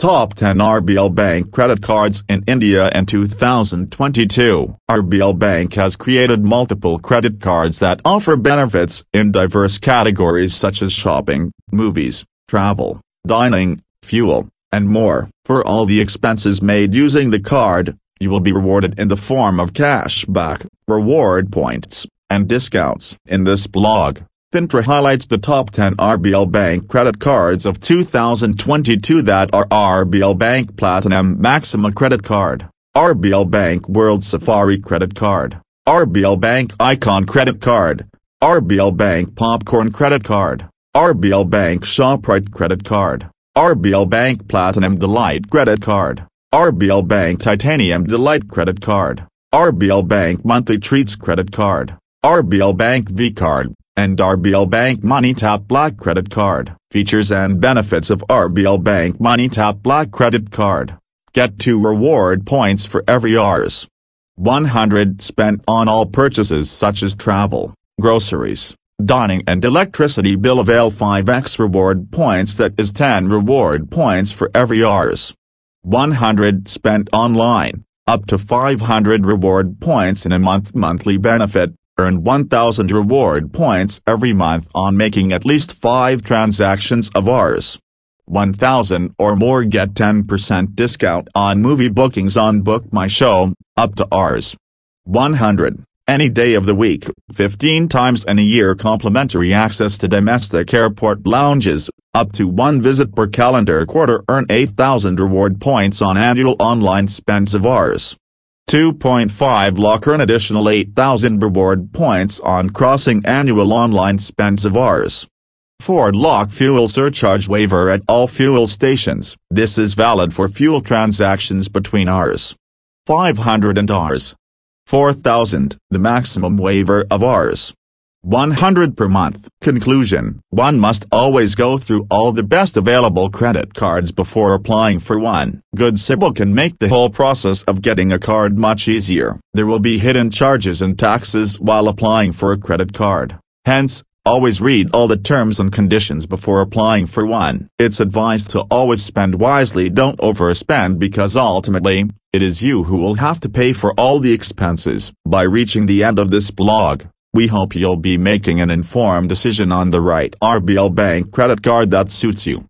Top 10 RBL Bank credit cards in India in 2022. RBL Bank has created multiple credit cards that offer benefits in diverse categories such as shopping, movies, travel, dining, fuel, and more. For all the expenses made using the card, you will be rewarded in the form of cash back, reward points, and discounts. In this blog, Fintra highlights the top 10 RBL Bank credit cards of 2022 that are RBL Bank Platinum Maxima Credit Card, RBL Bank World Safari Credit Card, RBL Bank Icon Credit Card, RBL Bank Popcorn Credit Card, RBL Bank ShopRite Credit Card, RBL Bank Platinum Delight Credit Card, RBL Bank Titanium Delight Credit Card, RBL Bank Monthly Treats Credit Card, RBL Bank V Card and RBL Bank Money Tap Black Credit Card. Features and benefits of RBL Bank Money Tap Black Credit Card. Get 2 reward points for every Rs. 100 spent on all purchases such as travel, groceries, dining and electricity bill avail 5x reward points that is 10 reward points for every Rs. 100 spent online, up to 500 reward points in a month monthly benefit, Earn 1000 reward points every month on making at least 5 transactions of ours. 1000 or more get 10% discount on movie bookings on BookMyShow, up to ours. 100, any day of the week, 15 times in a year complimentary access to domestic airport lounges, up to one visit per calendar quarter earn 8000 reward points on annual online spends of Rs. 2.5 Lakh earn additional 8,000 reward points on crossing annual online spends of Rs. Ford Lakh fuel surcharge waiver at all fuel stations. This is valid for fuel transactions between Rs. 500 and Rs. 4000. The maximum waiver of Rs. 100 per month. Conclusion One must always go through all the best available credit cards before applying for one. Good CIBIL can make the whole process of getting a card much easier. There will be hidden charges and taxes while applying for a credit card. Hence, always read all the terms and conditions before applying for one. It's advised to always spend wisely don't overspend because ultimately, it is you who will have to pay for all the expenses. By reaching the end of this blog, we hope you'll be making an informed decision on the right RBL Bank credit card that suits you.